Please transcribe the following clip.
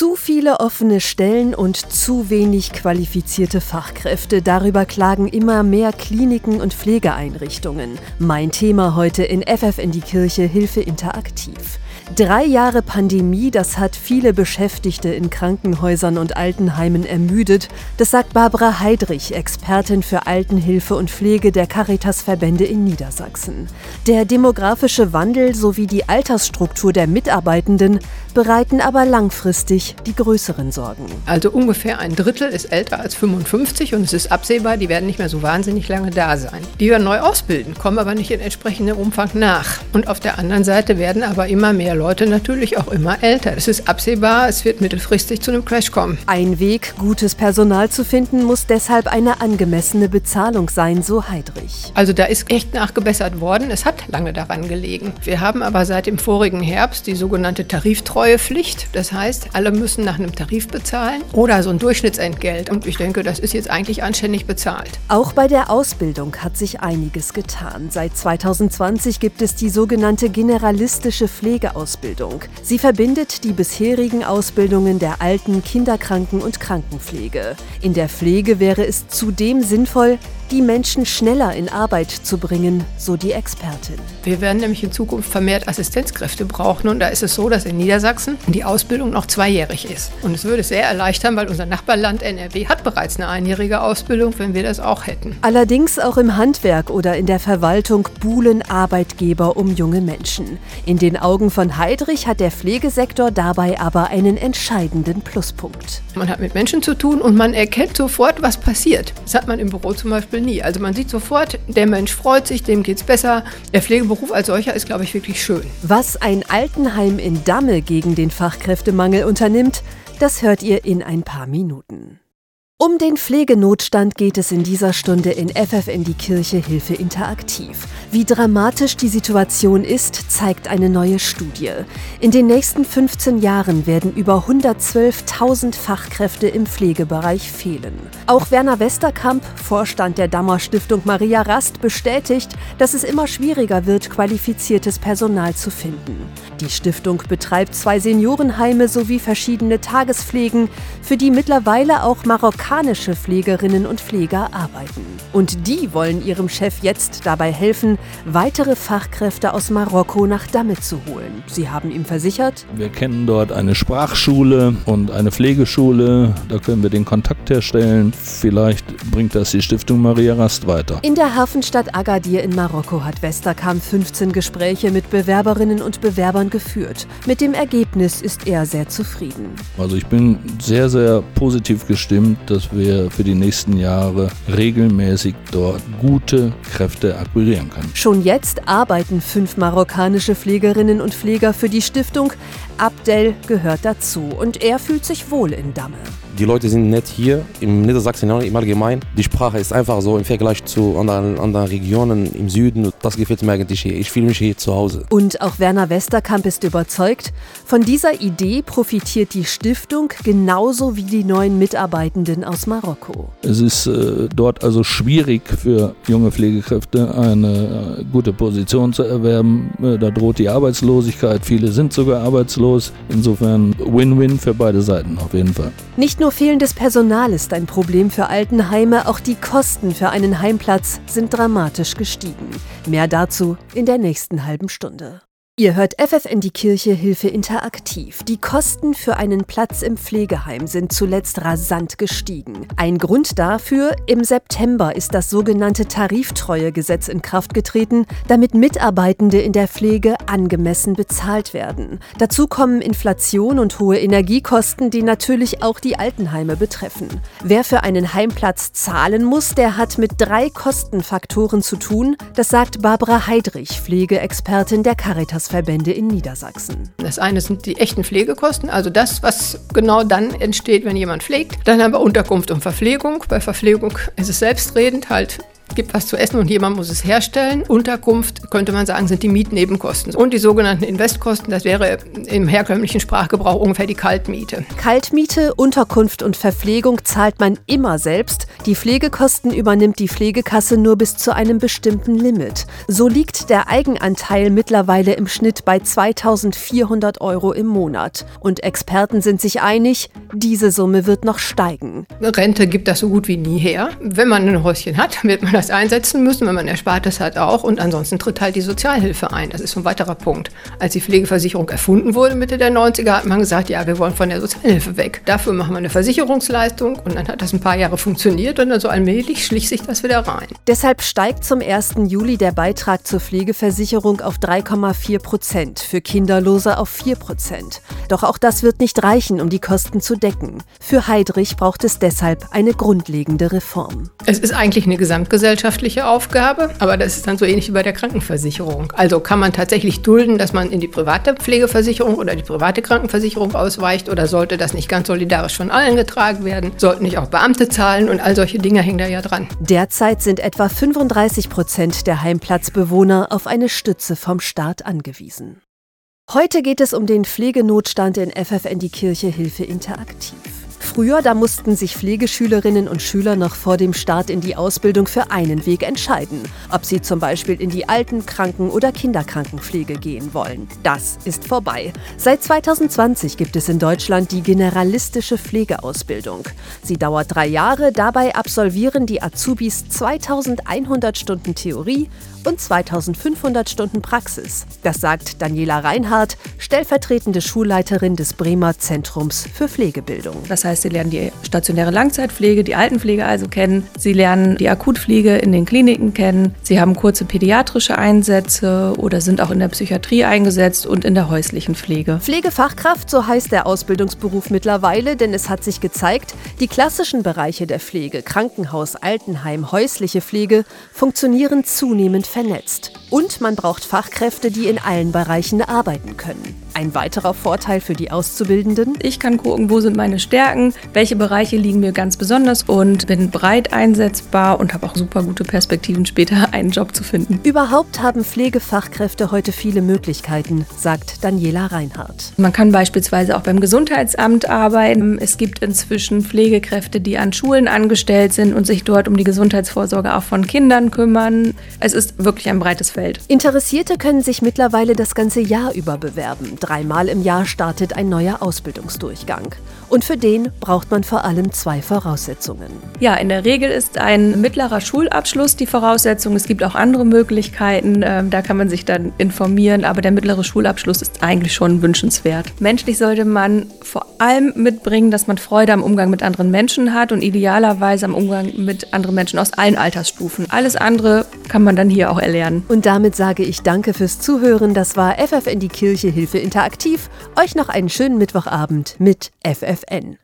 Zu viele offene Stellen und zu wenig qualifizierte Fachkräfte. Darüber klagen immer mehr Kliniken und Pflegeeinrichtungen. Mein Thema heute in FF in die Kirche Hilfe interaktiv. Drei Jahre Pandemie, das hat viele Beschäftigte in Krankenhäusern und Altenheimen ermüdet. Das sagt Barbara Heidrich, Expertin für Altenhilfe und Pflege der Caritas-Verbände in Niedersachsen. Der demografische Wandel sowie die Altersstruktur der Mitarbeitenden bereiten aber langfristig die größeren Sorgen. Also ungefähr ein Drittel ist älter als 55 und es ist absehbar, die werden nicht mehr so wahnsinnig lange da sein. Die werden neu ausbilden, kommen aber nicht in entsprechendem Umfang nach. Und auf der anderen Seite werden aber immer mehr Leute natürlich auch immer älter. Es ist absehbar, es wird mittelfristig zu einem Crash kommen. Ein Weg, gutes Personal zu finden, muss deshalb eine angemessene Bezahlung sein, so Heidrich. Also da ist echt nachgebessert worden. Es hat lange daran gelegen. Wir haben aber seit dem vorigen Herbst die sogenannte Tariftreuepflicht. Das heißt, alle müssen nach einem Tarif bezahlen oder so ein Durchschnittsentgelt. Und ich denke, das ist jetzt eigentlich anständig bezahlt. Auch bei der Ausbildung hat sich einiges getan. Seit 2020 gibt es die sogenannte generalistische Pflegeausbildung. Ausbildung. Sie verbindet die bisherigen Ausbildungen der Alten-, Kinderkranken- und Krankenpflege. In der Pflege wäre es zudem sinnvoll, die Menschen schneller in Arbeit zu bringen, so die Expertin. Wir werden nämlich in Zukunft vermehrt Assistenzkräfte brauchen und da ist es so, dass in Niedersachsen die Ausbildung noch zweijährig ist. Und es würde sehr erleichtern, weil unser Nachbarland NRW hat bereits eine einjährige Ausbildung, wenn wir das auch hätten. Allerdings auch im Handwerk oder in der Verwaltung buhlen Arbeitgeber um junge Menschen. In den Augen von Heidrich hat der Pflegesektor dabei aber einen entscheidenden Pluspunkt. Man hat mit Menschen zu tun und man erkennt sofort, was passiert. Das hat man im Büro zum Beispiel Beispiel nie. Also man sieht sofort, der Mensch freut sich, dem geht es besser. Der Pflegeberuf als solcher ist, glaube ich, wirklich schön. Was ein Altenheim in Damme gegen den Fachkräftemangel unternimmt, das hört ihr in ein paar Minuten. Um den Pflegenotstand geht es in dieser Stunde in FF die Kirche Hilfe interaktiv. Wie dramatisch die Situation ist, zeigt eine neue Studie. In den nächsten 15 Jahren werden über 112.000 Fachkräfte im Pflegebereich fehlen. Auch Werner Westerkamp, Vorstand der Dammer Stiftung Maria Rast, bestätigt, dass es immer schwieriger wird, qualifiziertes Personal zu finden. Die Stiftung betreibt zwei Seniorenheime sowie verschiedene Tagespflegen, für die mittlerweile auch Marokkaner marokkanische Pflegerinnen und Pfleger arbeiten. Und die wollen ihrem Chef jetzt dabei helfen, weitere Fachkräfte aus Marokko nach Damme zu holen. Sie haben ihm versichert, wir kennen dort eine Sprachschule und eine Pflegeschule, da können wir den Kontakt herstellen. Vielleicht bringt das die Stiftung Maria Rast weiter. In der Hafenstadt Agadir in Marokko hat Westerkamp 15 Gespräche mit Bewerberinnen und Bewerbern geführt. Mit dem Ergebnis ist er sehr zufrieden. Also ich bin sehr, sehr positiv gestimmt, dass dass wir für die nächsten Jahre regelmäßig dort gute Kräfte akquirieren können. Schon jetzt arbeiten fünf marokkanische Pflegerinnen und Pfleger für die Stiftung. Abdel gehört dazu und er fühlt sich wohl in Damme. Die Leute sind nett hier im Niedersachsen im Allgemeinen. Die Sprache ist einfach so im Vergleich zu anderen, anderen Regionen im Süden. Das gefällt mir eigentlich hier. Ich fühle mich hier zu Hause. Und auch Werner Westerkamp ist überzeugt, von dieser Idee profitiert die Stiftung genauso wie die neuen Mitarbeitenden aus Marokko. Es ist äh, dort also schwierig für junge Pflegekräfte eine äh, gute Position zu erwerben. Äh, da droht die Arbeitslosigkeit. Viele sind sogar arbeitslos. Insofern Win-Win für beide Seiten auf jeden Fall. Nicht nur fehlendes Personal ist ein Problem für Altenheime, auch die Kosten für einen Heimplatz sind dramatisch gestiegen. Mehr dazu in der nächsten halben Stunde. Ihr hört FFN die Kirche Hilfe interaktiv. Die Kosten für einen Platz im Pflegeheim sind zuletzt rasant gestiegen. Ein Grund dafür, im September ist das sogenannte Tariftreuegesetz in Kraft getreten, damit Mitarbeitende in der Pflege angemessen bezahlt werden. Dazu kommen Inflation und hohe Energiekosten, die natürlich auch die Altenheime betreffen. Wer für einen Heimplatz zahlen muss, der hat mit drei Kostenfaktoren zu tun, das sagt Barbara Heidrich, Pflegeexpertin der Caritas Verbände in Niedersachsen. Das eine sind die echten Pflegekosten, also das, was genau dann entsteht, wenn jemand pflegt. Dann haben wir Unterkunft und Verpflegung. Bei Verpflegung ist es selbstredend halt gibt was zu essen und jemand muss es herstellen. Unterkunft, könnte man sagen, sind die Mietnebenkosten. Und die sogenannten Investkosten, das wäre im herkömmlichen Sprachgebrauch ungefähr die Kaltmiete. Kaltmiete, Unterkunft und Verpflegung zahlt man immer selbst. Die Pflegekosten übernimmt die Pflegekasse nur bis zu einem bestimmten Limit. So liegt der Eigenanteil mittlerweile im Schnitt bei 2400 Euro im Monat. Und Experten sind sich einig, diese Summe wird noch steigen. Rente gibt das so gut wie nie her. Wenn man ein Häuschen hat, wird man das einsetzen müssen, wenn man Erspartes hat auch. Und ansonsten tritt halt die Sozialhilfe ein. Das ist so ein weiterer Punkt. Als die Pflegeversicherung erfunden wurde, Mitte der 90er, hat man gesagt, ja, wir wollen von der Sozialhilfe weg. Dafür machen wir eine Versicherungsleistung und dann hat das ein paar Jahre funktioniert und dann so allmählich schlich sich das wieder rein. Deshalb steigt zum 1. Juli der Beitrag zur Pflegeversicherung auf 3,4 Prozent, für Kinderlose auf 4 Prozent. Doch auch das wird nicht reichen, um die Kosten zu decken. Für Heidrich braucht es deshalb eine grundlegende Reform. Es ist eigentlich eine gesamtgesellschaftliche Aufgabe, aber das ist dann so ähnlich wie bei der Krankenversicherung. Also kann man tatsächlich dulden, dass man in die private Pflegeversicherung oder die private Krankenversicherung ausweicht oder sollte das nicht ganz solidarisch von allen getragen werden? Sollten nicht auch Beamte zahlen und all solche Dinge hängen da ja dran. Derzeit sind etwa 35 Prozent der Heimplatzbewohner auf eine Stütze vom Staat angewiesen. Heute geht es um den Pflegenotstand in FFN die Kirche Hilfe Interaktiv. Früher, da mussten sich Pflegeschülerinnen und Schüler noch vor dem Start in die Ausbildung für einen Weg entscheiden, ob sie zum Beispiel in die Alten-, Kranken- oder Kinderkrankenpflege gehen wollen. Das ist vorbei. Seit 2020 gibt es in Deutschland die generalistische Pflegeausbildung. Sie dauert drei Jahre, dabei absolvieren die Azubis 2100 Stunden Theorie und 2500 Stunden Praxis. Das sagt Daniela Reinhardt, stellvertretende Schulleiterin des Bremer Zentrums für Pflegebildung. Das heißt, sie lernen die stationäre Langzeitpflege, die Altenpflege also kennen. Sie lernen die Akutpflege in den Kliniken kennen. Sie haben kurze pädiatrische Einsätze oder sind auch in der Psychiatrie eingesetzt und in der häuslichen Pflege. Pflegefachkraft, so heißt der Ausbildungsberuf mittlerweile, denn es hat sich gezeigt, die klassischen Bereiche der Pflege, Krankenhaus, Altenheim, häusliche Pflege, funktionieren zunehmend vernetzt. Und man braucht Fachkräfte, die in allen Bereichen arbeiten können. Ein weiterer Vorteil für die Auszubildenden? Ich kann gucken, wo sind meine Stärken, welche Bereiche liegen mir ganz besonders und bin breit einsetzbar und habe auch super gute Perspektiven, später einen Job zu finden. Überhaupt haben Pflegefachkräfte heute viele Möglichkeiten, sagt Daniela Reinhardt. Man kann beispielsweise auch beim Gesundheitsamt arbeiten. Es gibt inzwischen Pflegekräfte, die an Schulen angestellt sind und sich dort um die Gesundheitsvorsorge auch von Kindern kümmern. Es ist wirklich ein breites Feld. Interessierte können sich mittlerweile das ganze Jahr über bewerben. Dreimal im Jahr startet ein neuer Ausbildungsdurchgang. Und für den braucht man vor allem zwei Voraussetzungen. Ja, in der Regel ist ein mittlerer Schulabschluss die Voraussetzung. Es gibt auch andere Möglichkeiten, ähm, da kann man sich dann informieren, aber der mittlere Schulabschluss ist eigentlich schon wünschenswert. Menschlich sollte man vor allem mitbringen, dass man Freude am Umgang mit anderen Menschen hat und idealerweise am Umgang mit anderen Menschen aus allen Altersstufen. Alles andere kann man dann hier auch erlernen. Und damit sage ich danke fürs Zuhören. Das war FF in die Kirche Hilfe Interaktiv. Euch noch einen schönen Mittwochabend mit FFN.